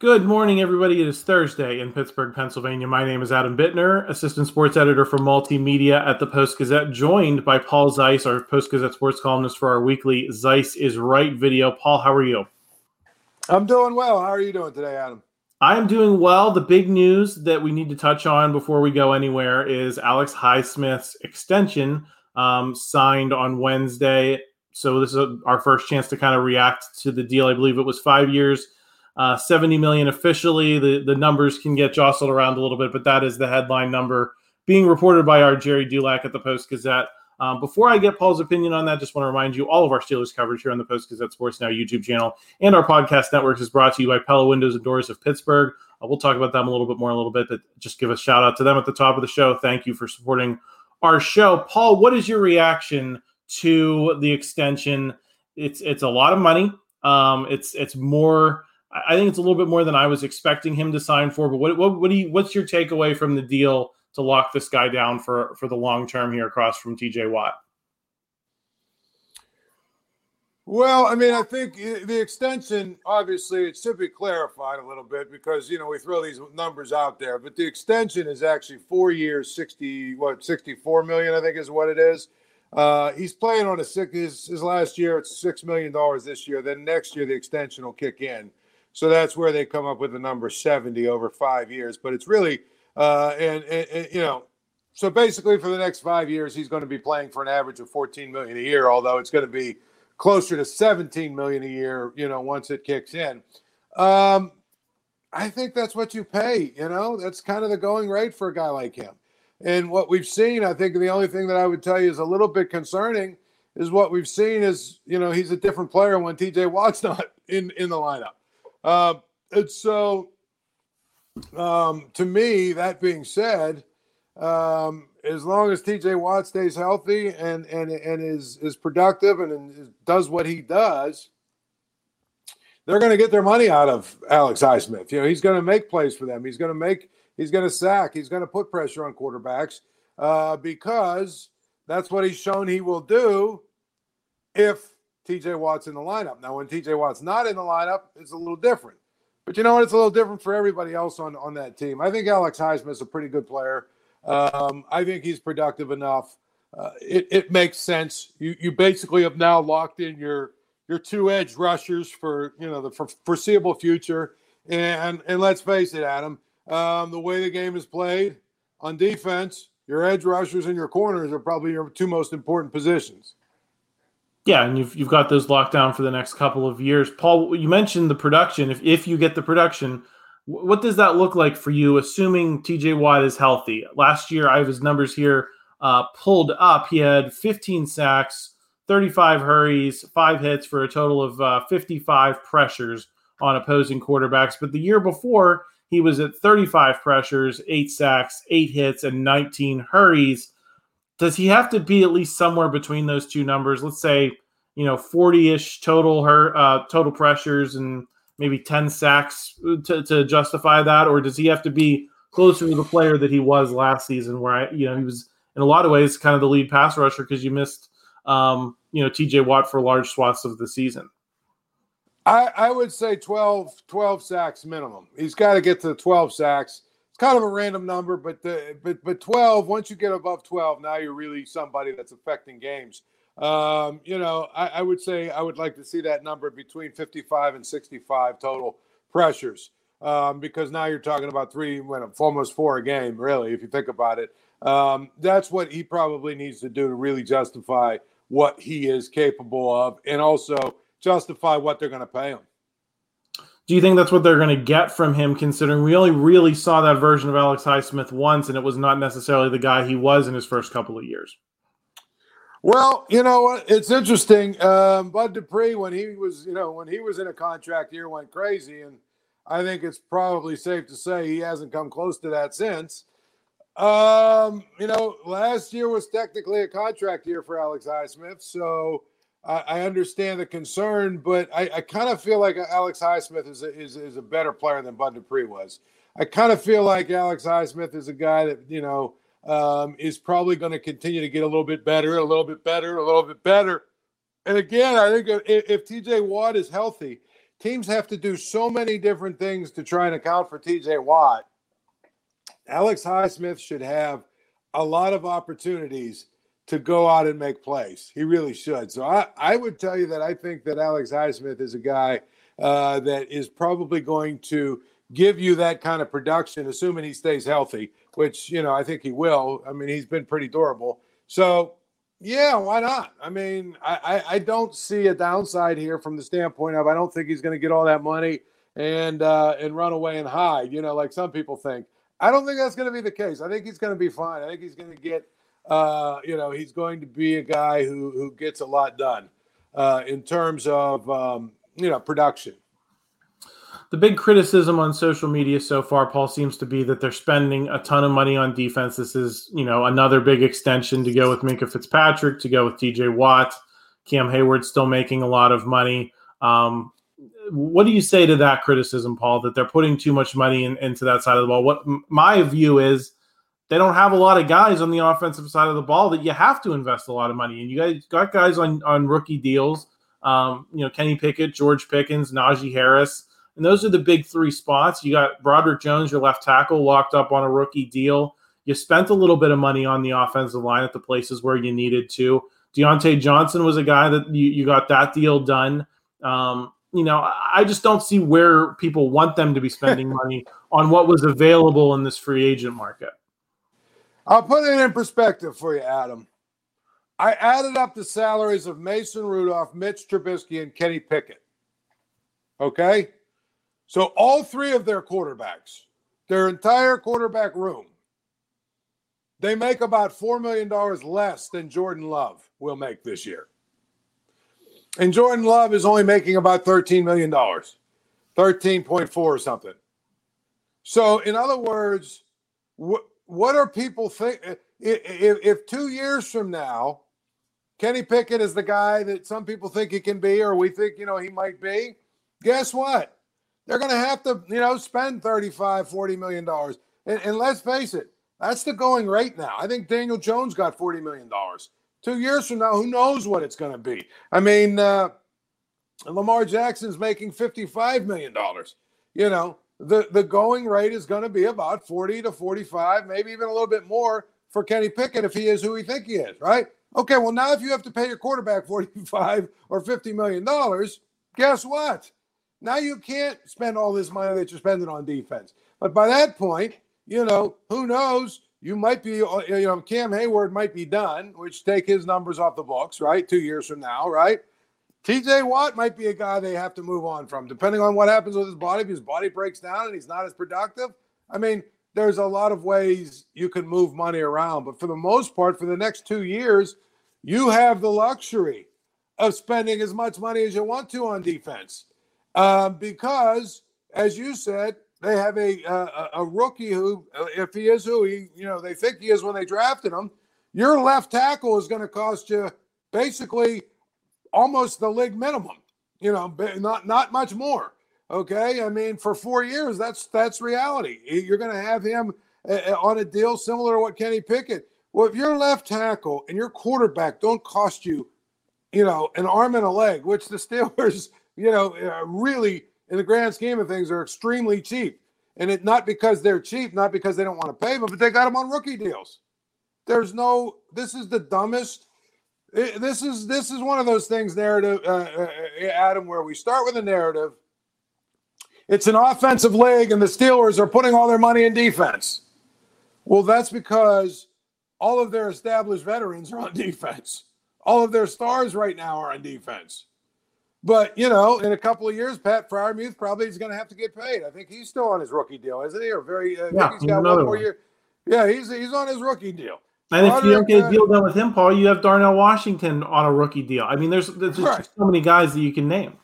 Good morning, everybody. It is Thursday in Pittsburgh, Pennsylvania. My name is Adam Bittner, assistant sports editor for multimedia at the Post Gazette, joined by Paul Zeise, our Post Gazette sports columnist for our weekly Zeise is Right video. Paul, how are you? I'm doing well. How are you doing today, Adam? I'm doing well. The big news that we need to touch on before we go anywhere is Alex Highsmith's extension um, signed on Wednesday. So this is our first chance to kind of react to the deal. I believe it was five years uh, 70 million officially. The the numbers can get jostled around a little bit, but that is the headline number being reported by our Gerry Dulac at the Post Gazette. Um, before I get Paul's opinion on that, just want to remind you all of our Steelers coverage here on the Post Gazette Sports Now YouTube channel and our podcast network is brought to you by Pella Windows and Doors of Pittsburgh. Uh, we'll talk about them a little bit more in a little bit, but just give a shout out to them at the top of the show. Thank you for supporting our show. Paul, what is your reaction to the extension? It's it's a lot of money. Um, it's it's more I think it's a little bit more than I was expecting him to sign for. But what what, what do you, what's your takeaway from the deal to lock this guy down for for the long term here across from T.J. Watt? Well, I mean, I think the extension obviously it should be clarified a little bit because you know we throw these numbers out there, but the extension is actually four years, sixty what sixty four million, I think is what it is. Uh, he's playing on a six his, his last year. It's six million dollars this year. Then next year the extension will kick in. So that's where they come up with the number 70 over five years. But it's really, uh, and, and, and, you know, so basically for the next five years, he's going to be playing for an average of 14 million a year, although it's going to be closer to 17 million a year, you know, once it kicks in. Um, I think that's what you pay, you know, that's kind of the going rate for a guy like him. And what we've seen, I think the only thing that I would tell you is a little bit concerning is what we've seen is, you know, he's a different player when TJ Watt's not in, in the lineup. And so, um, to me, that being said, um, as long as TJ Watt stays healthy and and and is is productive and does what he does, they're going to get their money out of Alex Highsmith. You know, he's going to make plays for them. He's going to make. He's going to sack. He's going to put pressure on quarterbacks uh, because that's what he's shown he will do if TJ Watt's in the lineup. Now, when TJ Watt's not in the lineup, it's a little different. But you know what? It's a little different for everybody else on, on that team. I think Alex Highsmith's a pretty good player. Um, I think he's productive enough. Uh, it, it makes sense. You you basically have now locked in your your two edge rushers for you know the for foreseeable future. And and let's face it, Adam, um, the way the game is played on defense, your edge rushers and your corners are probably your two most important positions. Yeah, and you've you've got those locked down for the next couple of years. Paul, you mentioned the production. If if you get the production, what does that look like for you, assuming TJ Watt is healthy? Last year, I have his numbers here uh, pulled up. He had 15 sacks, 35 hurries, five hits for a total of uh, 55 pressures on opposing quarterbacks. But the year before, he was at 35 pressures, eight sacks, eight hits, and 19 hurries does he have to be at least somewhere between those two numbers? Let's say, you know, 40-ish total her uh, total pressures and maybe 10 sacks to, to justify that, or does he have to be closer to the player that he was last season, where I, you know, he was in a lot of ways kind of the lead pass rusher because you missed, um, you know, TJ Watt for large swaths of the season. I, I would say 12, 12 sacks minimum. He's got to get to the 12 sacks kind of a random number, but the, but but 12. Once you get above 12, now you're really somebody that's affecting games. Um, you know, I, I, would say I would like to see that number between 55 and 65 total pressures, um, because now you're talking about three, well, almost four a game, really, if you think about it. Um, that's what he probably needs to do to really justify what he is capable of, and also justify what they're going to pay him. Do you think that's what they're going to get from him, considering we only really saw that version of Alex Highsmith once, and it was not necessarily the guy he was in his first couple of years? Well, you know? It's interesting. Um, Bud Dupree, when he was, you know, when he was in a contract year, went crazy, and I think it's probably safe to say he hasn't come close to that since. Um, you know, last year was technically a contract year for Alex Highsmith, so I, I understand the concern, but I, I kind of feel like Alex Highsmith is a, is, is a better player than Bud Dupree was. I kind of feel like Alex Highsmith is a guy that, you know, um, is probably going to continue to get a little bit better, a little bit better, a little bit better. And again, I think if, if TJ Watt is healthy, teams have to do so many different things to try and account for TJ Watt. Alex Highsmith should have a lot of opportunities to go out and make plays. He really should. So I, I would tell you that I think that Alex Highsmith is a guy uh, that is probably going to give you that kind of production, assuming he stays healthy, which, you know, I think he will. I mean, he's been pretty durable. So, yeah, why not? I mean, I, I, I don't see a downside here from the standpoint of I don't think he's going to get all that money and uh, and run away and hide, you know, like some people think. I don't think that's going to be the case. I think he's going to be fine. I think he's going to get – uh, you know, he's going to be a guy who who gets a lot done uh, in terms of um, you know production. The big criticism on social media so far, Paul, seems to be that they're spending a ton of money on defense. This is, you know, another big extension to go with Minkah Fitzpatrick, to go with TJ Watt. Cam Hayward's still making a lot of money. Um, what do you say to that criticism, Paul, that they're putting too much money in, into that side of the ball? What my view is they don't have a lot of guys on the offensive side of the ball that you have to invest a lot of money. And you guys got guys on on rookie deals. Um, you know, Kenny Pickett, George Pickens, Najee Harris, and those are the big three spots. You got Broderick Jones, your left tackle, locked up on a rookie deal. You spent a little bit of money on the offensive line at the places where you needed to. Diontae Johnson was a guy that you, you got that deal done. Um, you know, I just don't see where people want them to be spending money on what was available in this free agent market. I'll put it in perspective for you, Adam. I added up the salaries of Mason Rudolph, Mitch Trubisky, and Kenny Pickett. Okay? So all three of their quarterbacks, their entire quarterback room, they make about $4 million less than Jordan Love will make this year. And Jordan Love is only making about $13 million, 13.4 or something. So, in other words, what are people think? If, if two years from now, Kenny Pickett is the guy that some people think he can be, or we think you know he might be, guess what? They're going to have to you know spend 35, 40 million dollars. And, and let's face it, that's the going rate now. I think Daniel Jones got 40 million dollars. Two years from now, who knows what it's going to be? I mean, uh, Lamar Jackson's making 55 million dollars. You know, the, the going rate is going to be about 40 to 45, maybe even a little bit more for Kenny Pickett if he is who we think he is, right? Okay, well, now if you have to pay your quarterback 45 or 50 million dollars, guess what? Now you can't spend all this money that you're spending on defense. But by that point, you know, who knows? You might be, uh, you know, Cam Hayward might be done, which take his numbers off the books, right? Two years from now, right? TJ Watt might be a guy they have to move on from, depending on what happens with his body. If his body breaks down and he's not as productive, I mean, there's a lot of ways you can move money around. But for the most part, for the next two years, you have the luxury of spending as much money as you want to on defense, uh, because, as you said, they have a, a a rookie who, uh, if he is who he, you know, they think he is when they drafted him. Your left tackle is going to cost you basically almost the league minimum. You know, not not much more. Okay, I mean, for four years, that's that's reality. You're going to have him uh, uh, on a deal similar to what Kenny Pickett. Well, if your left tackle and your quarterback don't cost you, you know, an arm and a leg, which the Steelers, you know, uh, really in the grand scheme of things are extremely cheap, and it not because they're cheap, not because they don't want to pay, them, but they got them on rookie deals. There's no. This is the dumbest this is this is one of those things narrative uh, uh, uh, adam where we start with a narrative. It's an offensive league and the steelers are putting all their money in defense. Well that's because all of their established veterans are on defense. All of their stars right now are on defense. But you know in a couple of years pat freiermuth probably is going to have to get paid. I think he's still on his rookie deal isn't he? Or very uh, yeah, he's got one more one. year. Yeah he's he's on his rookie deal and if you don't get a deal done with him, Paul, you have Darnell Washington on a rookie deal. I mean, there's, there's right. so many guys that you can name.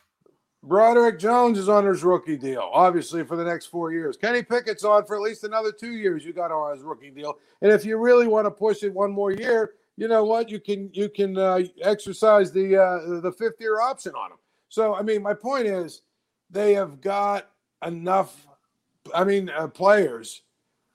Broderick Jones is on his rookie deal, obviously for the next four years. Kenny Pickett's on for at least another two years. You got on his rookie deal, and if you really want to push it one more year, you know what? You can you can uh, exercise the uh, the fifth year option on him. So I mean, my point is, they have got enough. I mean, uh, players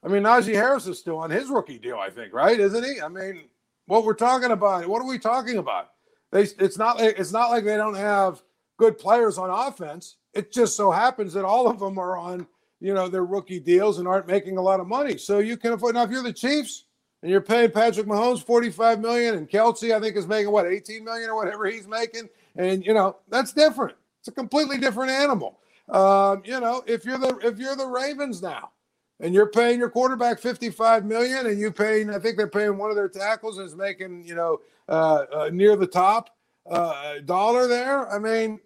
I mean, Najee Harris is still on his rookie deal, I think, right? Isn't he? I mean, what we're talking about, what are we talking about? They, it's not like it's not like they don't have good players on offense. It just so happens that all of them are on, you know, their rookie deals and aren't making a lot of money. So you can afford. Now, if you're the Chiefs and you're paying Patrick Mahomes 45 million and Kelce, I think, is making what 18 million or whatever he's making, and you know that's different. It's a completely different animal. Um, you know, if you're the if you're the Ravens now, and you're paying your quarterback 55 million, and you paying, I think they're paying one of their tackles is making, you know, uh, uh, near the top uh, dollar there. I mean,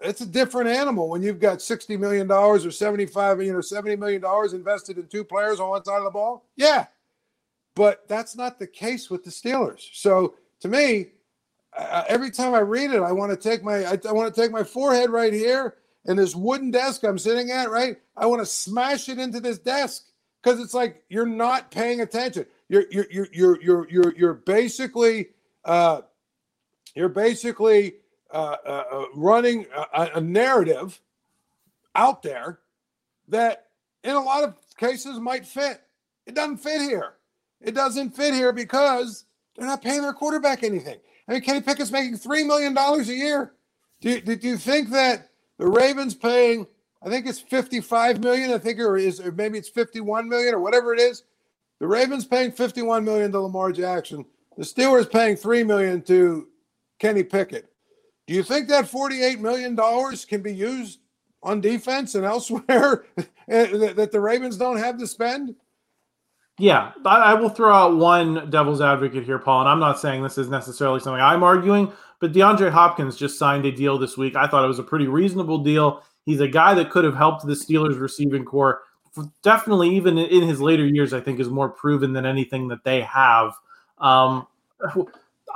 it's a different animal when you've got 60 million dollars or 75, you know, 70 million dollars invested in two players on one side of the ball. Yeah, but that's not the case with the Steelers. So to me, every time I read it, I want to take my I, I want to take my forehead right here and this wooden desk I'm sitting at, right? I want to smash it into this desk because it's like you're not paying attention. You're you're you're you're you're you're, you're basically uh, you're basically uh, uh, uh running a, a narrative out there that in a lot of cases might fit. It doesn't fit here. It doesn't fit here because they're not paying their quarterback anything. I mean, Kenny Pickett's making three million dollars a year. Do, do, do you think that the Ravens paying? I think it's fifty-five million. I think, or is or maybe it's fifty-one million or whatever it is. The Ravens paying fifty-one million to Lamar Jackson. The Steelers paying three million to Kenny Pickett. Do you think that forty-eight million dollars can be used on defense and elsewhere eh, that the Ravens don't have to spend? Yeah, I, will throw out one devil's advocate here, Paul, and I'm not saying this is necessarily something I'm arguing, but DeAndre Hopkins just signed a deal this week. I thought it was a pretty reasonable deal. He's a guy that could have helped the Steelers receiving corps. Definitely, even in his later years, I think is more proven than anything that they have. Um,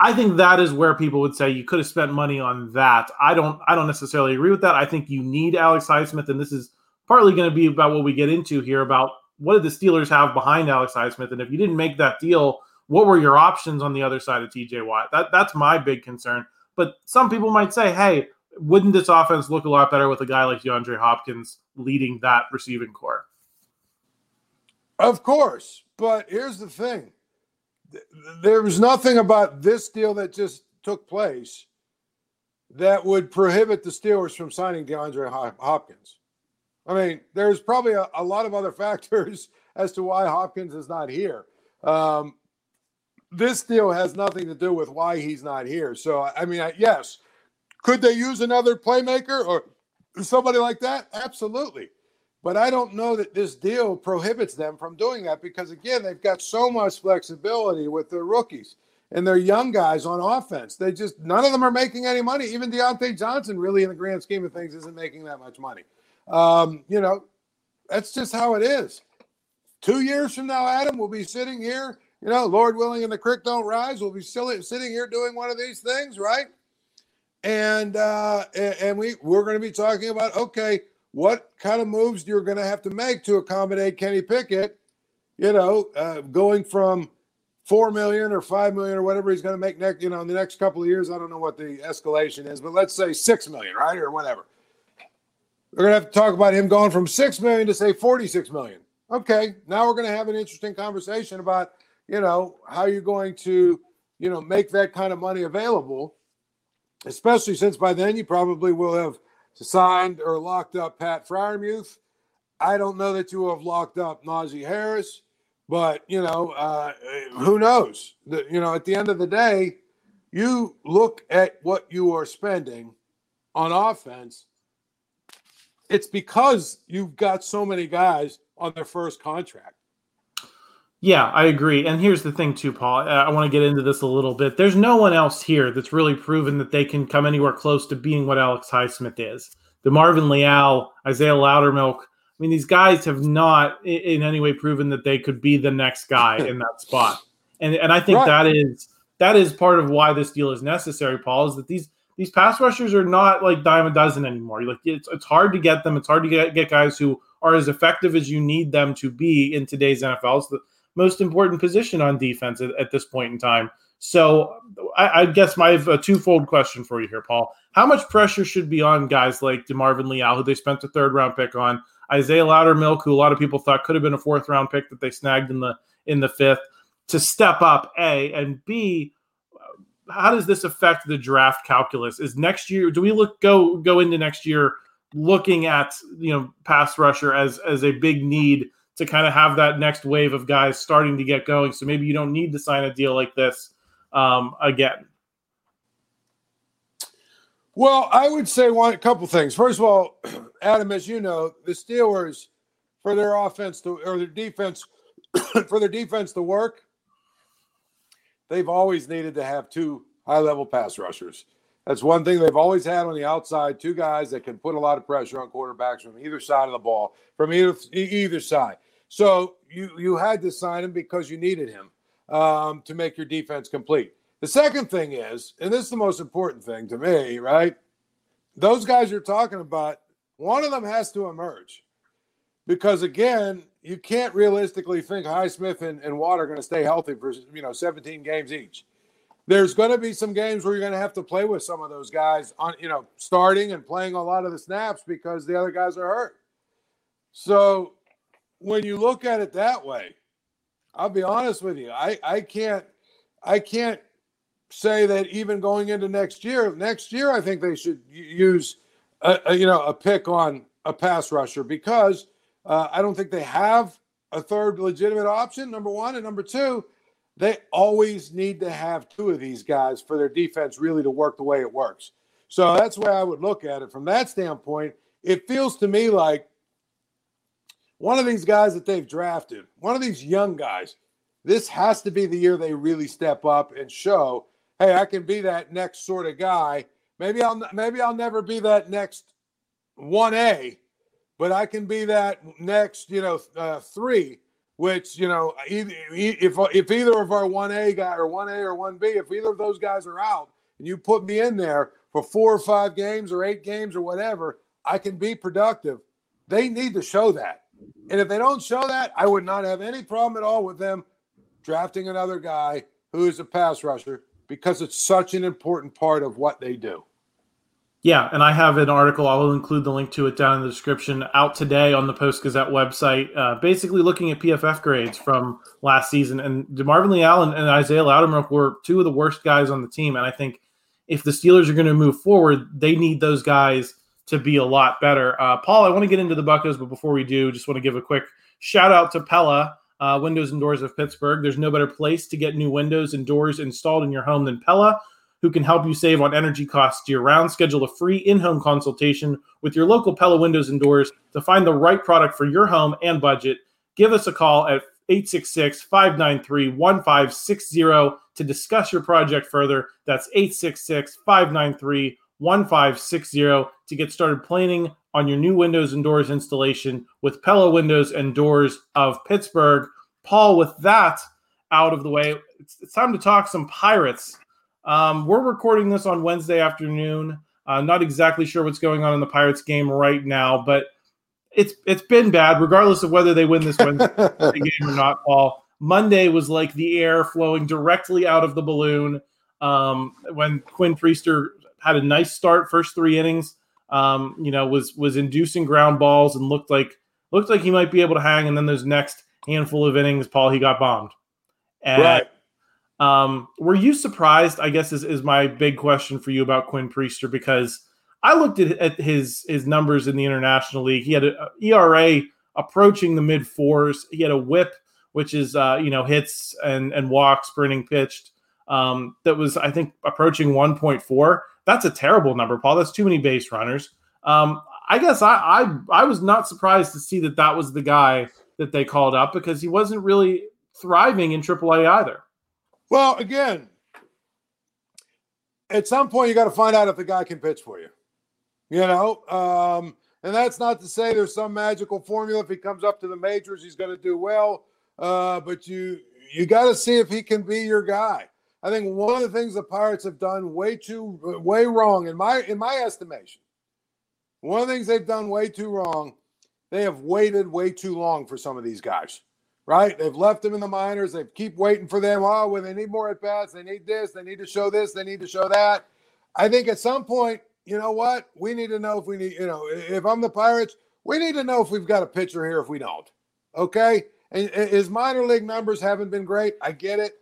I think that is where people would say you could have spent money on that. I don't. I don't necessarily agree with that. I think you need Alex Highsmith, and this is partly going to be about what we get into here about what did the Steelers have behind Alex Highsmith? And if you didn't make that deal, what were your options on the other side of TJ Watt? That that's my big concern. But some people might say, hey, wouldn't this offense look a lot better with a guy like DeAndre Hopkins leading that receiving corps? Of course. But here's the thing there was nothing about this deal that just took place that would prohibit the Steelers from signing DeAndre Hopkins. I mean, there's probably a, a, lot of other factors as to why Hopkins is not here. Um, this deal has nothing to do with why he's not here. So, I mean, yes, could they use another playmaker or somebody like that? Absolutely. But I don't know that this deal prohibits them from doing that because, again, they've got so much flexibility with their rookies and their young guys on offense. They just, none of them are making any money. Even Diontae Johnson, really, in the grand scheme of things, isn't making that much money. Um, you know, that's just how it is. Two years from now, Adam, we'll be sitting here, you know, Lord willing, and the creek don't rise. We'll be still sitting here doing one of these things, right? And uh, and we we're going to be talking about okay, what kind of moves you're going to have to make to accommodate Kenny Pickett. You know, uh, going from four million or five million or whatever he's going to make next, you know, in the next couple of years. I don't know what the escalation is, but let's say six million, right, or whatever. We're going to have to talk about him going from 6 million to say 46 million. Okay, now we're going to have an interesting conversation about, you know, how you're going to, you know, make that kind of money available, especially since by then you probably will have signed or locked up Pat Freiermuth. I don't know that you have locked up Najee Harris, but, you know, uh, who knows? The, you know, at the end of the day, you look at what you are spending on offense it's because you've got so many guys on their first contract. Yeah, I agree. And here's the thing, too, Paul. Uh, I want to get into this a little bit. There's no one else here that's really proven that they can come anywhere close to being what Alex Highsmith is. DeMarvin Leal, Isaiah Loudermilk. I mean, these guys have not in any way proven that they could be the next guy in that spot. And and I think right. that is that is part of why this deal is necessary, Paul, is that these these pass rushers are not like dime a dozen anymore. Like it's it's hard to get them. It's hard to get, get guys who are as effective as you need them to be in today's NFL. The most important position on defense at, at this point in time. So I, I guess my a twofold question for you here, Paul. How much pressure should be on guys like DeMarvin Leal, who they spent a third round pick on, Isaiah Loudermilk, who a lot of people thought could have been a fourth round pick that they snagged in the in the fifth, to step up, A, and B, how does this affect the draft calculus? Is next year? Do we look go go into next year looking at you know pass rusher as as a big need to kind of have that next wave of guys starting to get going. So maybe you don't need to sign a deal like this um, again. Well, I would say one a couple things. First of all, Adam, as you know, the Steelers for their offense to or their defense for their defense to work, they've always needed to have two high level pass rushers. That's one thing they've always had on the outside, two guys that can put a lot of pressure on quarterbacks from either side of the ball, from either either side. So you you had to sign him because you needed him um, to make your defense complete. The second thing is, and this is the most important thing to me, right? Those guys you're talking about, one of them has to emerge. Because again, you can't realistically think Highsmith and, and Watt are going to stay healthy for you know 17 games each there's going to be some games where you're going to have to play with some of those guys on, you know, starting and playing a lot of the snaps because the other guys are hurt. So when you look at it that way, I'll be honest with you, I, I can't, I can't say that even going into next year. Next year, I think they should use, a, a you know, a pick on a pass rusher because uh, I don't think they have a third legitimate option. Number one, and number two, they always need to have two of these guys for their defense really to work the way it works. So that's where I would look at it from that standpoint. It feels to me like one of these guys that they've drafted, one of these young guys, this has to be the year they really step up and show, hey, I can be that next sort of guy. Maybe I'll maybe I'll never be that next 1A, but I can be that next, you know, uh, 3 which you know if if either of our 1A guy or 1A or 1B if either of those guys are out and you put me in there for four or five games or eight games or whatever I can be productive. They need to show that. And if they don't show that I would not have any problem at all with them drafting another guy who is a pass rusher because it's such an important part of what they do yeah, and I have an article. I'll include the link to it down in the description out today on the Post Gazette website. Uh, basically, looking at PFF grades from last season, and DeMarvin Leal and, and Isaiah Loudermilk were two of the worst guys on the team. And I think if the Steelers are going to move forward, they need those guys to be a lot better. Uh, Paul, I want to get into the Buckos, but before we do, just want to give a quick shout out to Pella. Uh, windows and Doors of Pittsburgh. There's no better place to get new windows and doors installed in your home than Pella who can help you save on energy costs year round. Schedule a free in home consultation with your local Pella Windows and Doors to find the right product for your home and budget. Give us a call at 866 593 1560 to discuss your project further. That's 866 593 1560 to get started planning on your new windows and doors installation with Pella Windows and Doors of Pittsburgh. Paul, with that out of the way, it's, it's time to talk some Pirates. Um, we're recording this on Wednesday afternoon. Uh, not exactly sure what's going on in the Pirates game right now, but it's it's been bad, regardless of whether they win this Wednesday game or not. Paul, Monday was like the air flowing directly out of the balloon um, when Quinn Priester had a nice start, first three innings. Um, you know, was was inducing ground balls and looked like looked like he might be able to hang. And then those next handful of innings, Paul, he got bombed. And right. Um, were you surprised? I guess is, is my big question for you about Quinn Priester because I looked at, at his his numbers in the International League. He had an ERA approaching the mid fours. He had a WHIP, which is uh, you know hits and and walks per inning pitched. Um, that was I think approaching 1.4. That's a terrible number, Paul. That's too many base runners. Um, I guess I, I I was not surprised to see that that was the guy that they called up because he wasn't really thriving in AAA either. Well, again, at some point you got to find out if the guy can pitch for you. You know, um, and that's not to say there's some magical formula. If he comes up to the majors, he's going to do well. Uh, but you you got to see if he can be your guy. I think one of the things the Pirates have done way too way wrong in my in my estimation. One of the things they've done way too wrong, they have waited way too long for some of these guys right? They've left them in the minors. They keep waiting for them. Oh, well, they need more at bats. They need this. They need to show this. They need to show that. I think at some point, you know what? We need to know if we need, you know, if I'm the Pirates, we need to know if we've got a pitcher here if we don't. Okay. And his minor league numbers haven't been great. I get it.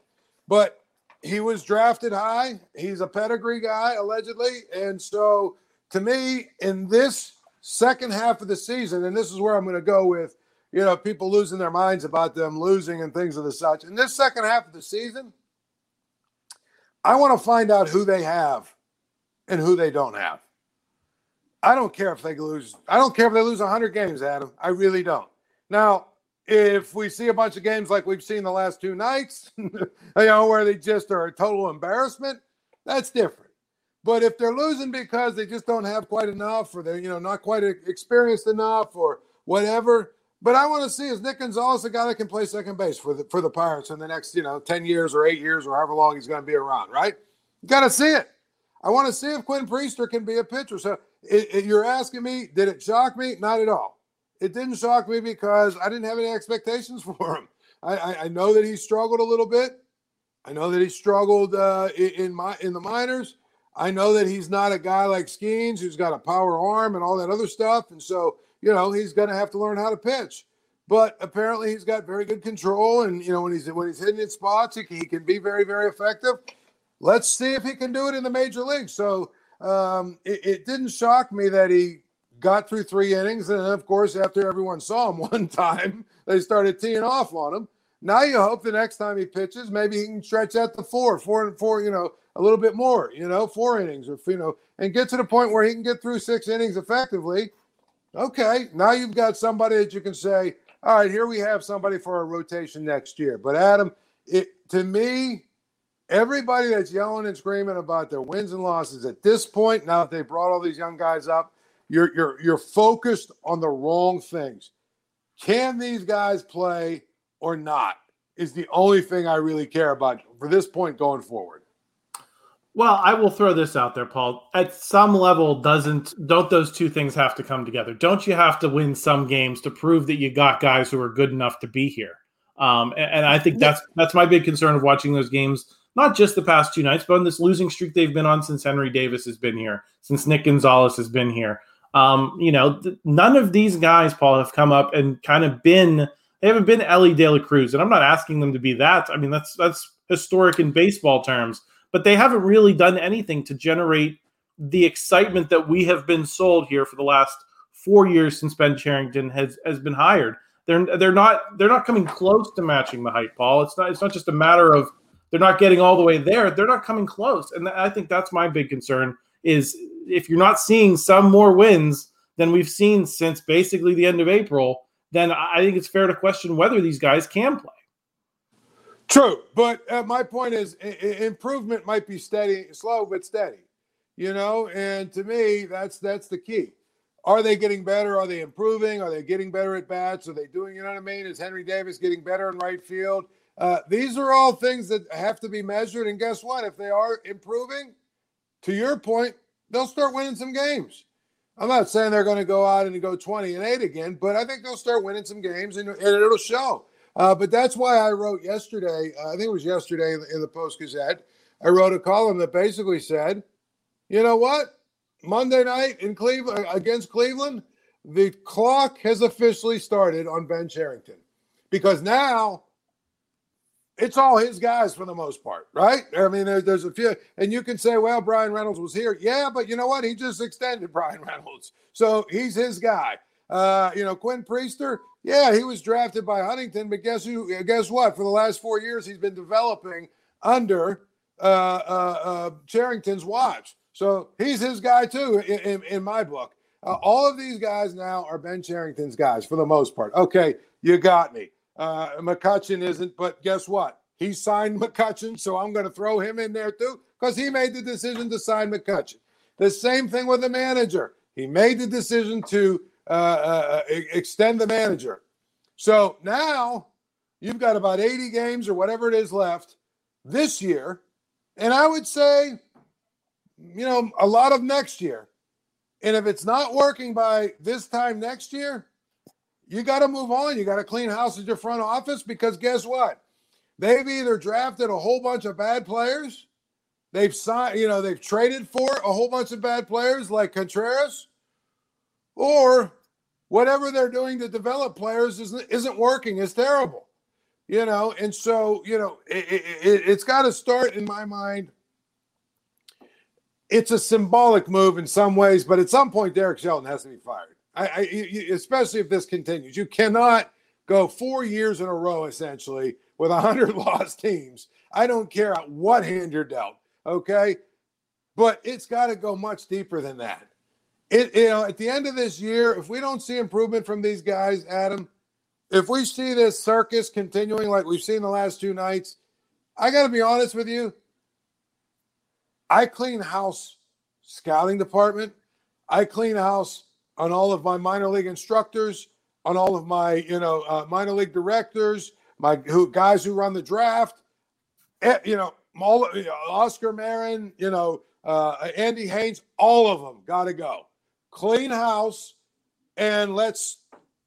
But he was drafted high. He's a pedigree guy, allegedly. And so to me, in this second half of the season, and this is where I'm going to go with, you know, people losing their minds about them losing and things of the such. In this second half of the season, I want to find out who they have and who they don't have. I don't care if they lose. I don't care if they lose 100 games, Adam. I really don't. Now, if we see a bunch of games like we've seen the last two nights, you know, where they just are a total embarrassment, that's different. But if they're losing because they just don't have quite enough, or they're you know not quite experienced enough, or whatever, but I want to see is Nick Gonzalez a guy that can play second base for the for the Pirates in the next you know ten years or eight years or however long he's going to be around, right? You got to see it. I want to see if Quinn Priester can be a pitcher. So it, it, you're asking me, did it shock me? Not at all. It didn't shock me because I didn't have any expectations for him. I, I, I know that he struggled a little bit. I know that he struggled uh, in, my in the minors. I know that he's not a guy like Skenes who's got a power arm and all that other stuff. And so, you know, he's going to have to learn how to pitch. But apparently, he's got very good control, and you know, when he's when he's hitting in spots, he, he can be very, very effective. Let's see if he can do it in the major leagues. So um, it, it didn't shock me that he got through three innings, and then of course, after everyone saw him one time, they started teeing off on him. Now you hope the next time he pitches, maybe he can stretch out to four, four and four, you know, a little bit more, you know, four innings or you know, and get to the point where he can get through six innings effectively. Okay, now you've got somebody that you can say, all right, here we have somebody for a rotation next year. But Adam, it to me, everybody that's yelling and screaming about their wins and losses at this point, now that they brought all these young guys up, you're you're you're focused on the wrong things. Can these guys play or not? Is the only thing I really care about for this point going forward. Well, I will throw this out there, Paul. At some level, doesn't don't those two things have to come together? Don't you have to win some games to prove that you got guys who are good enough to be here? Um, and, and, I think that's that's my big concern of watching those games, not just the past two nights, but on this losing streak they've been on since Henry Davis has been here, since Nick Gonzalez has been here. Um, you know, th- none of these guys, Paul, have come up and kind of been. They haven't been Elly De La Cruz, and I'm not asking them to be that. I mean, that's that's historic in baseball terms but they haven't really done anything to generate the excitement that we have been sold here for the last four years since Ben Cherington has has been hired. They're they're not they're not coming close to matching the hype, Paul. It's not it's not just a matter of they're not getting all the way there. They're not coming close, and I think that's my big concern. Is if you're not seeing some more wins than we've seen since basically the end of April, then I think it's fair to question whether these guys can play. True, but uh, my point is I- improvement might be steady, slow but steady. You know, and to me, that's that's the key. Are they getting better? Are they improving? Are they getting better at bats? Are they doing? You know what I mean? Is Henry Davis getting better in right field? Uh, these are all things that have to be measured. And guess what? If they are improving, to your point, they'll start winning some games. I'm not saying they're going to go out and go 20 and 8 again, but I think they'll start winning some games and, and it'll show. Uh, but that's why I wrote yesterday, uh, I think it was yesterday in, in the Post Gazette, I wrote a column that basically said, you know what? Monday night in Cleveland against Cleveland, the clock has officially started on Ben Cherington because now it's all his guys for the most part, right? I mean, there, there's a few, and you can say, well, Bryan Reynolds was here. Yeah, but you know what? He just extended Bryan Reynolds. So he's his guy. Uh, you know, Quinn Priester, yeah, he was drafted by Huntington, but guess who? Guess what? For the last four years, he's been developing under uh, uh, uh, Cherington's watch. So he's his guy too, in, in, in my book. Uh, all of these guys now are Ben Cherington's guys for the most part. Okay, you got me. Uh, McCutchen isn't, but guess what? He signed McCutchen, so I'm going to throw him in there too because he made the decision to sign McCutchen. The same thing with the manager. He made the decision to uh, uh, uh extend the manager. So now you've got about 80 games or whatever it is left this year. And I would say, you know, a lot of next year. And if it's not working by this time next year, you got to move on. You got to clean house at your front office because guess what? They've either drafted a whole bunch of bad players, they've signed, you know, they've traded for a whole bunch of bad players like Contreras, or whatever they're doing to develop players isn't, isn't working. It's terrible, you know. And so, you know, it, it, it's got to start in my mind. it's a symbolic move in some ways, but at some point, Derek Shelton has to be fired. I, I especially if this continues. You cannot go four years in a row essentially with 100 lost teams. I don't care what hand you're dealt, okay? But it's got to go much deeper than that. It, you know, at the end of this year, if we don't see improvement from these guys, Adam, if we see this circus continuing like we've seen the last two nights, I got to be honest with you. I clean house scouting department. I clean house on all of my minor league instructors on all of my, you know, uh, minor league directors, my who guys who run the draft, eh, you know, Oscar Marin, you know, uh, Andy Haines, all of them got to go. Clean house, and let's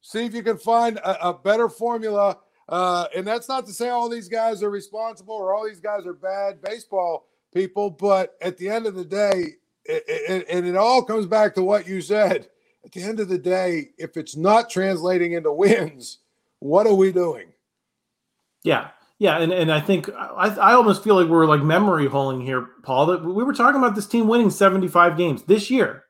see if you can find a, a better formula. Uh, and that's not to say all these guys are responsible or all these guys are bad baseball people, but at the end of the day, it, it, and it all comes back to what you said at the end of the day, if it's not translating into wins, what are we doing? Yeah. Yeah, and, and I think I, I almost feel like we're like memory holing here, Paul. That we were talking about this team winning 75 games this year.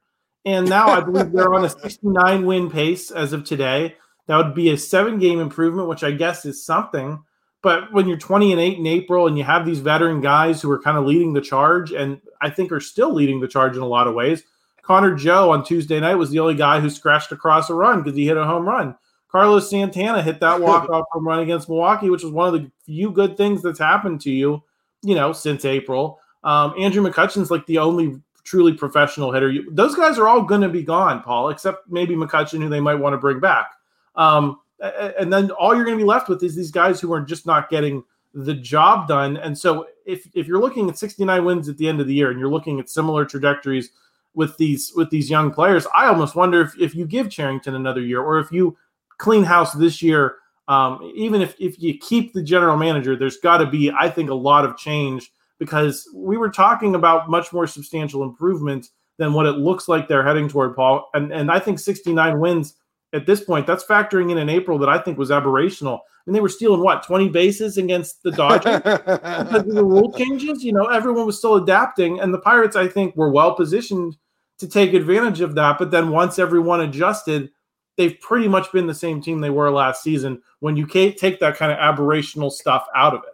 And now I believe they're on a 69 win pace as of today. That would be a seven game improvement, which I guess is something. But when you're 20 and 8 in April and you have these veteran guys who are kind of leading the charge and I think are still leading the charge in a lot of ways, Connor Joe on Tuesday night was the only guy who scratched across a run because he hit a home run. Carlos Santana hit that walk-off home run against Milwaukee, which was one of the few good things that's happened to you, you know, since April. Um, Andrew McCutchen's like the only truly professional hitter. You, those guys are all going to be gone, Paul, except maybe McCutchen, who they might want to bring back. Um, and then all you're going to be left with is these guys who are just not getting the job done. And so if if you're looking at 69 wins at the end of the year and you're looking at similar trajectories – with these with these young players. I almost wonder if, if you give Cherington another year or if you clean house this year, um, even if, if you keep the general manager, there's got to be, I think, a lot of change because we were talking about much more substantial improvement than what it looks like they're heading toward, Paul. And and I think 69 wins at this point, that's factoring in in April that I think was aberrational. I mean, they were stealing what 20 bases against the Dodgers because of the rule changes. You know, everyone was still adapting, and the Pirates, I think, were well positioned to take advantage of that. But then once everyone adjusted, they've pretty much been the same team they were last season when you can't take that kind of aberrational stuff out of it.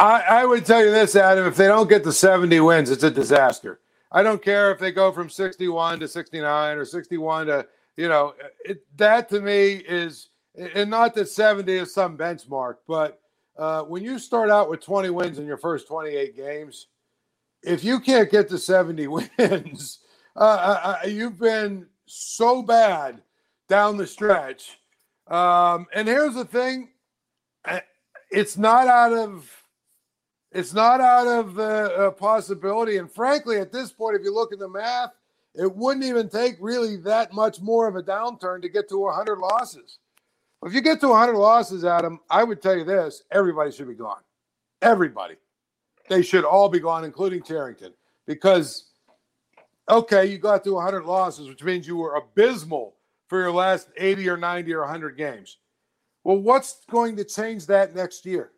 I, I would tell you this, Adam, if they don't get the 70 wins, it's a disaster. I don't care if they go from 61 to 69 or 61 to, you know, it, that to me is, and not that 70 is some benchmark, but uh, when you start out with 20 wins in your first 28 games, if you can't get to 70 wins, uh, uh, uh, you've been so bad down the stretch. Um, and here's the thing it's not out of it's not out of the uh, possibility and frankly at this point if you look at the math it wouldn't even take really that much more of a downturn to get to 100 losses if you get to 100 losses adam i would tell you this everybody should be gone everybody they should all be gone, including Cherington, because okay, you got to 100 losses, which means you were abysmal for your last 80 or 90 or 100 games. Well, what's going to change that next year?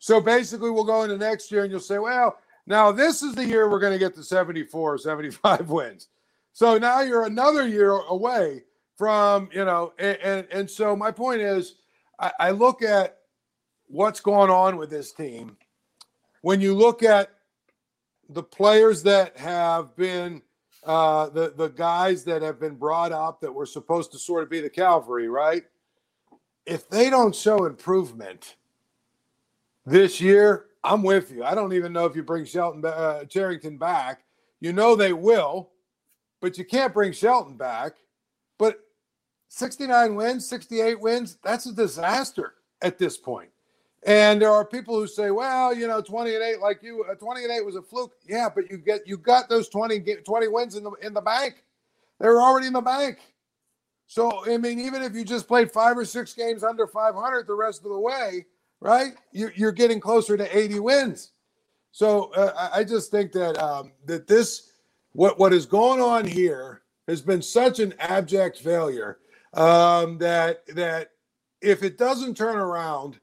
So basically, we'll go into next year and you'll say, well, now this is the year we're going to get to 74 or 75 wins. So now you're another year away from, you know, and, and, and so my point is, I, I look at what's going on with this team when you look at the players that have been uh, the the guys that have been brought up that were supposed to sort of be the cavalry, right? If they don't show improvement this year, I'm with you. I don't even know if you bring Shelton uh, Cherington back. You know they will, but you can't bring Shelton back. But 69 wins, 68 wins, that's a disaster at this point. And there are people who say, well, you know, 20 and 8 like you, uh, 20 and 8 was a fluke. Yeah, but you get you got those 20 20 wins in the in the bank. They were already in the bank. So, I mean, even if you just played 5 or 6 games under 500 the rest of the way, right? You, you're getting closer to 80 wins. So, uh, I just think that um, that this what what is going on here has been such an abject failure um, that that if it doesn't turn around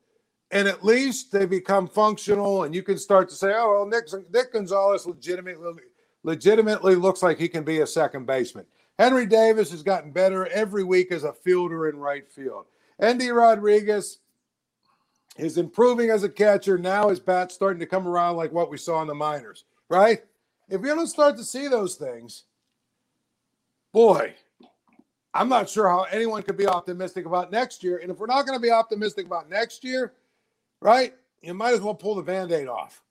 and at least they become functional, and you can start to say, "Oh, well, Nick, Nick Gonzalez legitimately legitimately looks like he can be a second baseman." Henry Davis has gotten better every week as a fielder in right field. Endy Rodriguez is improving as a catcher. Now his bat's starting to come around like what we saw in the minors, right? If you don't start to see those things, boy, I'm not sure how anyone could be optimistic about next year. And if we're not going to be optimistic about next year, right, you might as well pull the band-aid off.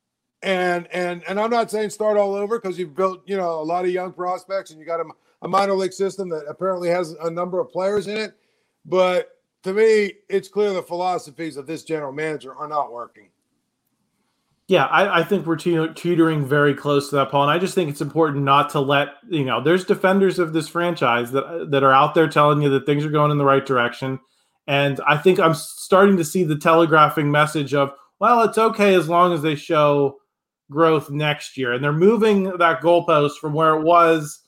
And and and I'm not saying start all over because you've built, you know, a lot of young prospects and you got a, a minor league system that apparently has a number of players in it. But to me, it's clear the philosophies of this general manager are not working. Yeah, I, I think we're teetering very close to that, Paul. And I just think it's important not to let you know. There's defenders of this franchise that that are out there telling you that things are going in the right direction, and I think I'm starting to see the telegraphing message of, well, it's okay as long as they show growth next year, and they're moving that goalpost from where it was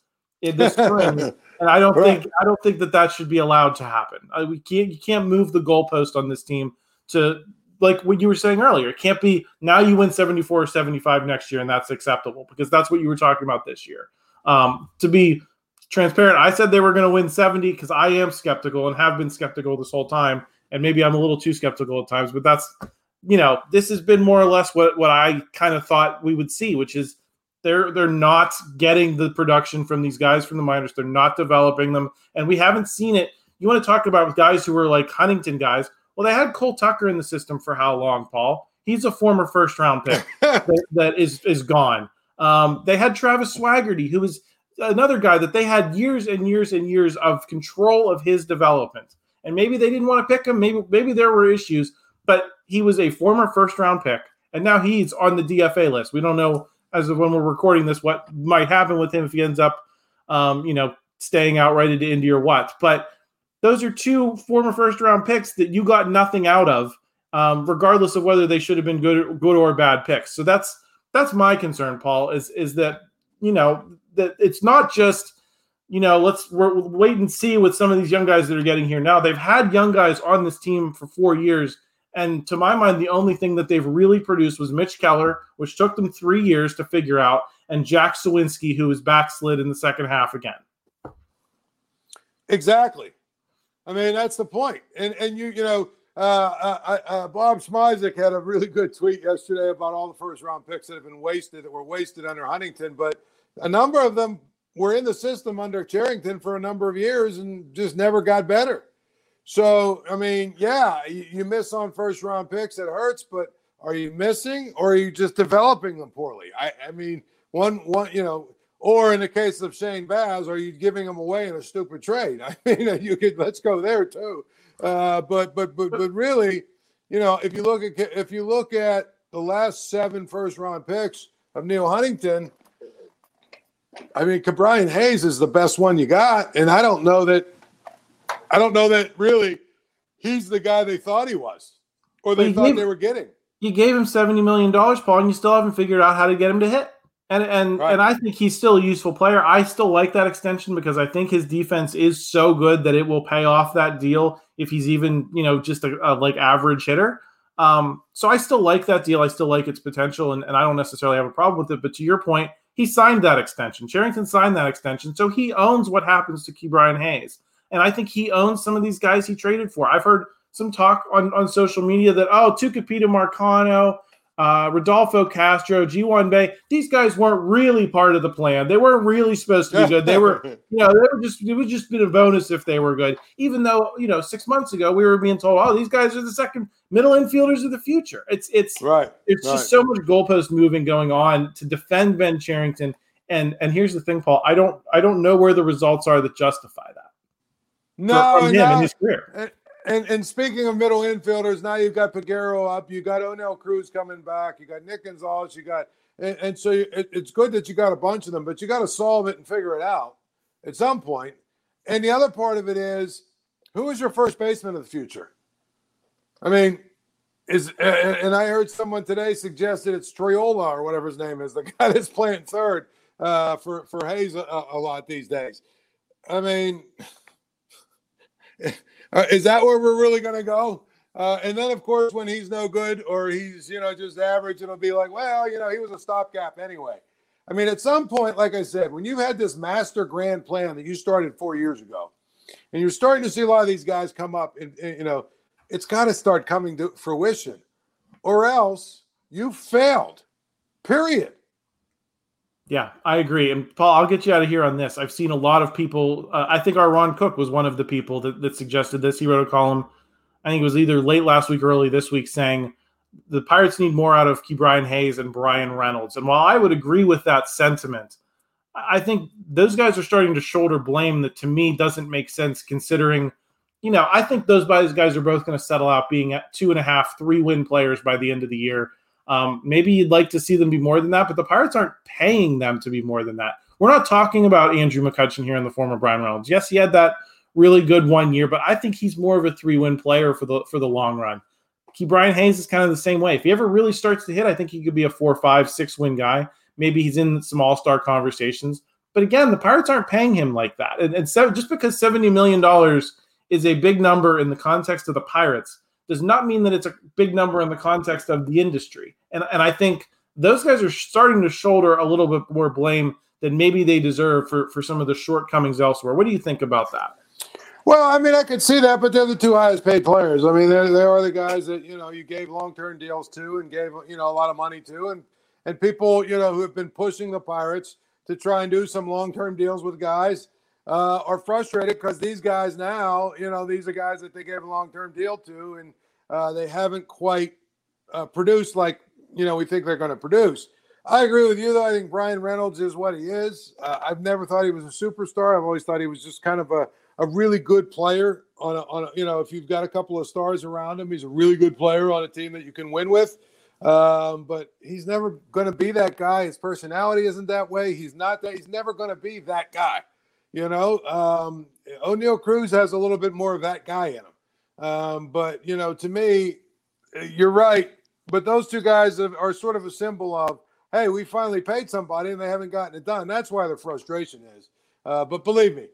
in the spring. And I don't think I don't think that that should be allowed to happen. I, we can't you can't move the goalpost on this team to like what you were saying earlier. It can't be now you win 74 or 75 next year and that's acceptable because that's what you were talking about this year. Um, to be transparent, I said they were going to win 70 because I am skeptical and have been skeptical this whole time. And maybe I'm a little too skeptical at times, but that's, you know, this has been more or less what, what I kind of thought we would see, which is they're they're not getting the production from these guys from the minors. They're not developing them, and we haven't seen it. You want to talk about guys who were like Huntington guys? Well, they had Cole Tucker in the system for how long, Paul? He's a former first round pick that, that is is gone. Um, they had Travis Swaggerty, who was another guy that they had years and years and years of control of his development. And maybe they didn't want to pick him. Maybe maybe there were issues, but he was a former first round pick, and now he's on the DFA list. We don't know as of when we're recording this what might happen with him if he ends up, um, you know, staying outright into Indy or what. But those are two former first round picks that you got nothing out of, um, regardless of whether they should have been good, good or bad picks. So that's that's my concern, Paul. Is is that you know that it's not just you know let's we'll wait and see with some of these young guys that are getting here now. They've had young guys on this team for four years, and to my mind, the only thing that they've really produced was Mitch Keller, which took them three years to figure out, and Jack Suwinski, who was backslid in the second half again. Exactly. I mean, that's the point. And and you you know, uh, uh, uh, Bob Smizik had a really good tweet yesterday about all the first round picks that have been wasted that were wasted under Huntington, but a number of them were in the system under Cherington for a number of years and just never got better. So I mean, yeah, you, you miss on first round picks, it hurts, but are you missing or are you just developing them poorly? I, I mean, one one you know or in the case of Shane Baz, are you giving them away in a stupid trade? I mean, you could let's go there too. Uh, but but but but really, you know, if you look at if you look at the last seven first round picks of Neil Huntington, I mean, Ke'Bryan Hayes is the best one you got, and I don't know that. I don't know that really he's the guy they thought he was, or they thought gave, they were getting. You gave him seventy million dollars, Paul, and you still haven't figured out how to get him to hit. And and right. and I think he's still a useful player. I still like that extension because I think his defense is so good that it will pay off that deal if he's even you know just a, a like average hitter. Um, so I still like that deal. I still like its potential, and, and I don't necessarily have a problem with it. But to your point, he signed that extension. Cherington signed that extension, so he owns what happens to Ke'Bryan Hayes, and I think he owns some of these guys he traded for. I've heard some talk on on social media that oh, Tucupita Marcano uh, Rodolfo Castro, Ji-hwan Bae, these guys weren't really part of the plan. They weren't really supposed to be good. They were, you know, they were just, it would just been a bonus if they were good. Even though, you know, six months ago we were being told, oh, these guys are the second middle infielders of the future. It's, it's, right. It's right. just so much goalpost moving going on to defend Ben Cherington. And, and here's the thing, Paul, I don't, I don't know where the results are that justify that. No, him no. in his career. And and speaking of middle infielders, now you've got Peguero up, you got Oneil Cruz coming back, you got Nick Gonzales, you got and, and so it, it's good that you got a bunch of them, but you got to solve it and figure it out at some point. And the other part of it is, who is your first baseman of the future? I mean, is and I heard someone today suggested it's Triolo or whatever his name is, the guy that's playing third uh, for for Hayes a, a lot these days. I mean. Uh, is that where we're really going to go? Uh, and then, of course, when he's no good or he's, you know, just average, it'll be like, well, you know, he was a stopgap anyway. I mean, at some point, like I said, when you've had this master grand plan that you started four years ago, and you're starting to see a lot of these guys come up, and, and you know, it's got to start coming to fruition, or else you failed. Period. Yeah, I agree. And Paul, I'll get you out of here on this. I've seen a lot of people. Uh, I think our Ron Cook was one of the people that, that suggested this. He wrote a column, I think it was either late last week or early this week, saying the Pirates need more out of Ke'Bryan Hayes and Bryan Reynolds. And while I would agree with that sentiment, I think those guys are starting to shoulder blame that to me doesn't make sense considering, you know, I think those guys are both going to settle out being at two and a half, three win players by the end of the year. Um, maybe you'd like to see them be more than that, but the Pirates aren't paying them to be more than that. We're not talking about Andrew McCutchen here in the former Bryan Reynolds. Yes, he had that really good one year, but I think he's more of a three win player for the for the long run. Brian Hayes is kind of the same way. If he ever really starts to hit, I think he could be a four, five, six win guy. Maybe he's in some all star conversations. But again, the Pirates aren't paying him like that. And, and so just because $70 million is a big number in the context of the Pirates does not mean that it's a big number in the context of the industry. And, and I think those guys are starting to shoulder a little bit more blame than maybe they deserve for, for some of the shortcomings elsewhere. What do you think about that? Well, I mean, I could see that, but they're the two highest paid players. I mean, they are the guys that you know you gave long term deals to and gave you know a lot of money to, and and people you know who have been pushing the Pirates to try and do some long term deals with guys uh, are frustrated because these guys now, you know, these are guys that they gave a long term deal to, and uh, they haven't quite uh, produced like you know we think they're going to produce. I agree with you though. I think Bryan Reynolds is what he is. Uh, I've never thought he was a superstar. I've always thought he was just kind of a a really good player on a, on a, you know if you've got a couple of stars around him, he's a really good player on a team that you can win with. Um, but he's never going to be that guy. His personality isn't that way. He's not that. He's never going to be that guy. You know, um, Oneil Cruz has a little bit more of that guy in him. Um, but you know, to me, you're right. But those two guys are, sort of a symbol of, hey, we finally paid somebody and they haven't gotten it done. That's why the frustration is. Uh, but believe me,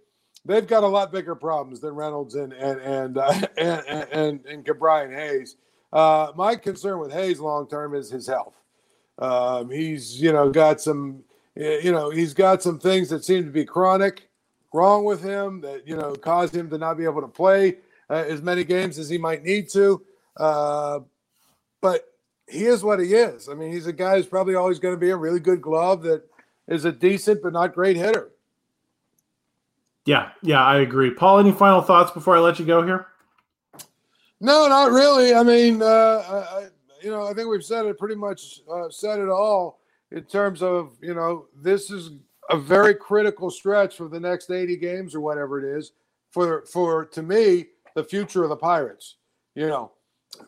they've got a lot bigger problems than Reynolds and and and uh, and, and, and Ke'Bryan Hayes. Uh, my concern with Hayes long term is his health. Um, he's you know got some you know he's got some things that seem to be chronic wrong with him that you know caused him to not be able to play uh, as many games as he might need to. Uh, but he is what he is. I mean, he's a guy who's probably always going to be a really good glove that is a decent but not great hitter. Yeah, yeah, I agree. Paul, any final thoughts before I let you go here? No, not really. I mean, uh, I, you know, I think we've said it pretty much uh, said it all in terms of you know this is a very critical stretch for the next 80 games or whatever it is for for to me the future of the Pirates. You know,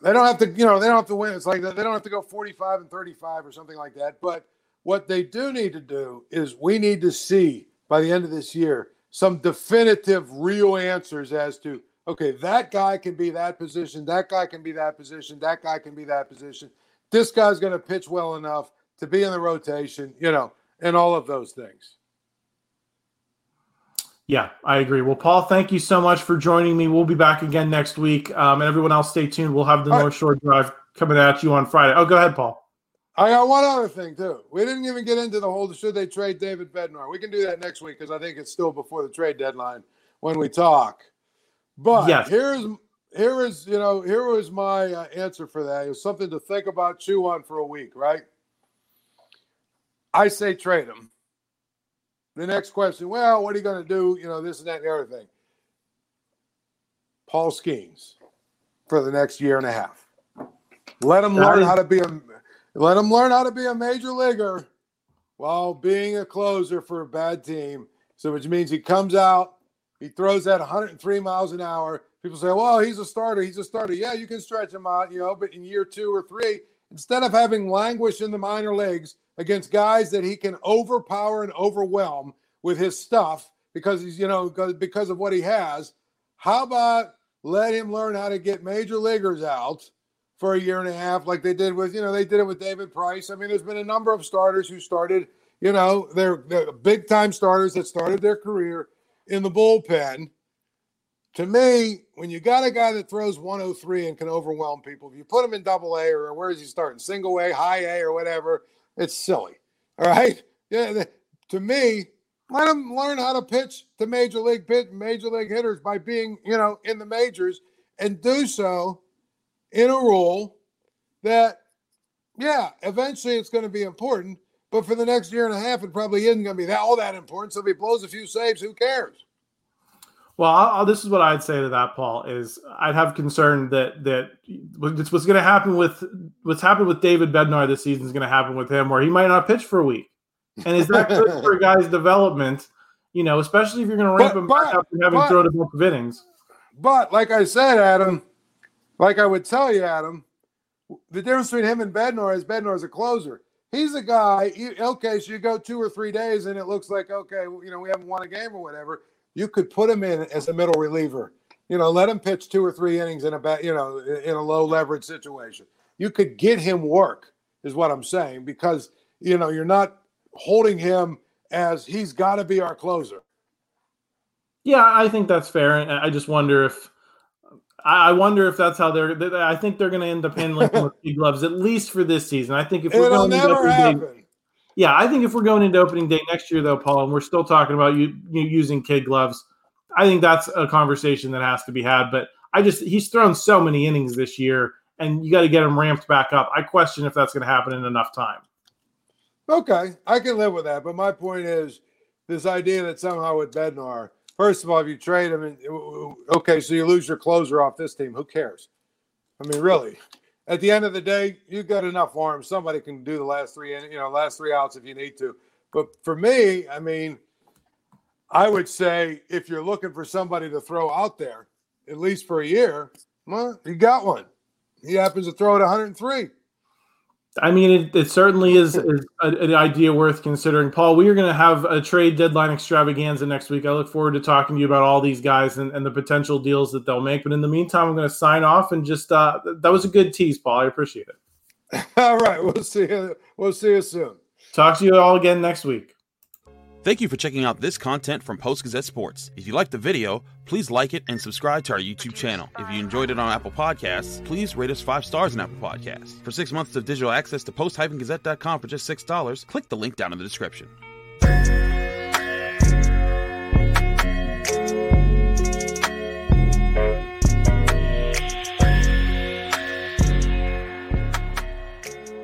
they don't have to you know they don't have to win. It's like they don't have to go 45 and 35 or something like that. But what they do need to do is we need to see by the end of this year some definitive, real answers as to okay, that guy can be that position, that guy can be that position, that guy can be that position. This guy's going to pitch well enough to be in the rotation, you know, and all of those things. Yeah, I agree. Well, Paul, thank you so much for joining me. We'll be back again next week. Um, and everyone else, stay tuned. We'll have the all North Shore Drive coming at you on Friday. Oh, go ahead, Paul. I got one other thing too. We didn't even get into the whole should they trade David Bednar. We can do that next week because I think it's still before the trade deadline when we talk. But yes. here's here is you know here was my uh, answer for that. It was something to think about, chew on for a week, right? I say trade him. The next question, well, what are you going to do? You know, this and that and the other thing. Paul Skenes for the next year and a half. Let him learn how to be a let him learn how to be a major leaguer while being a closer for a bad team. So, which means he comes out, he throws at 103 miles an hour. People say, well, he's a starter. He's a starter. Yeah, you can stretch him out, you know, but in year two or three, instead of having languish in the minor leagues against guys that he can overpower and overwhelm with his stuff because he's, you know, because of what he has, how about let him learn how to get major leaguers out for a year and a half, like they did with, you know, they did it with David Price. I mean, there's been a number of starters who started, you know, they're, they're big time starters that started their career in the bullpen. To me, when you got a guy that throws 103 and can overwhelm people, if you put him in double A or where is he starting? Single A, high A, or whatever, it's silly. All right. Yeah. To me, let him learn how to pitch to major league pit, major league hitters by being, you know, in the majors and do so in a role that, yeah, eventually it's going to be important. But for the next year and a half, it probably isn't going to be that all that important. So if he blows a few saves, who cares? Well, I'll, this is what I'd say to that, Paul. Is I'd have concern that that what's going to happen with what's happened with David Bednar this season is going to happen with him, where he might not pitch for a week. And is that good for a guy's development? You know, especially if you're going to ramp but, him back up and having but, thrown a bunch of innings. But like I said, Adam, like I would tell you, Adam, the difference between him and Bednar is Bednar is a closer. He's a guy. okay, so you go two or three days and it looks like okay, you know, we haven't won a game or whatever you could put him in as a middle reliever. You know, let him pitch two or three innings in a bat, you know in a low leverage situation. You could get him work, is what I'm saying, because you know you're not holding him as he's got to be our closer. Yeah, I think that's fair. And I just wonder if I wonder if that's how they're. I think they're going to end up handling with gloves at least for this season. I think if we're It'll going never happen. Yeah, I think if we're going into opening day next year, though, Paul, and we're still talking about you, you using kid gloves, I think that's a conversation that has to be had. But I just he's thrown so many innings this year, and you got to get him ramped back up. I question if that's going to happen in enough time. Okay, I can live with that. But my point is this idea that somehow with Bednar, first of all, if you trade him, and, okay, so you lose your closer off this team, who cares? I mean, really at the end of the day, you've got enough arms. Somebody can do the last three, you know, last three outs if you need to. But for me, I mean, I would say if you're looking for somebody to throw out there, at least for a year, well, you got one. He happens to throw at 103. I mean, it, it certainly is, is an idea worth considering. Paul, we are going to have a trade deadline extravaganza next week. I look forward to talking to you about all these guys and, and the potential deals that they'll make. But in the meantime, I'm going to sign off and just uh, that was a good tease, Paul. I appreciate it. all right, we'll see you. We'll see you soon. Talk to you all again next week. Thank you for checking out this content from Post Gazette Sports. If you liked the video, please like it and subscribe to our YouTube channel. If you enjoyed it on Apple Podcasts, please rate us five stars on Apple Podcasts. For six months of digital access to post-gazette.com for just $6, click the link down in the description.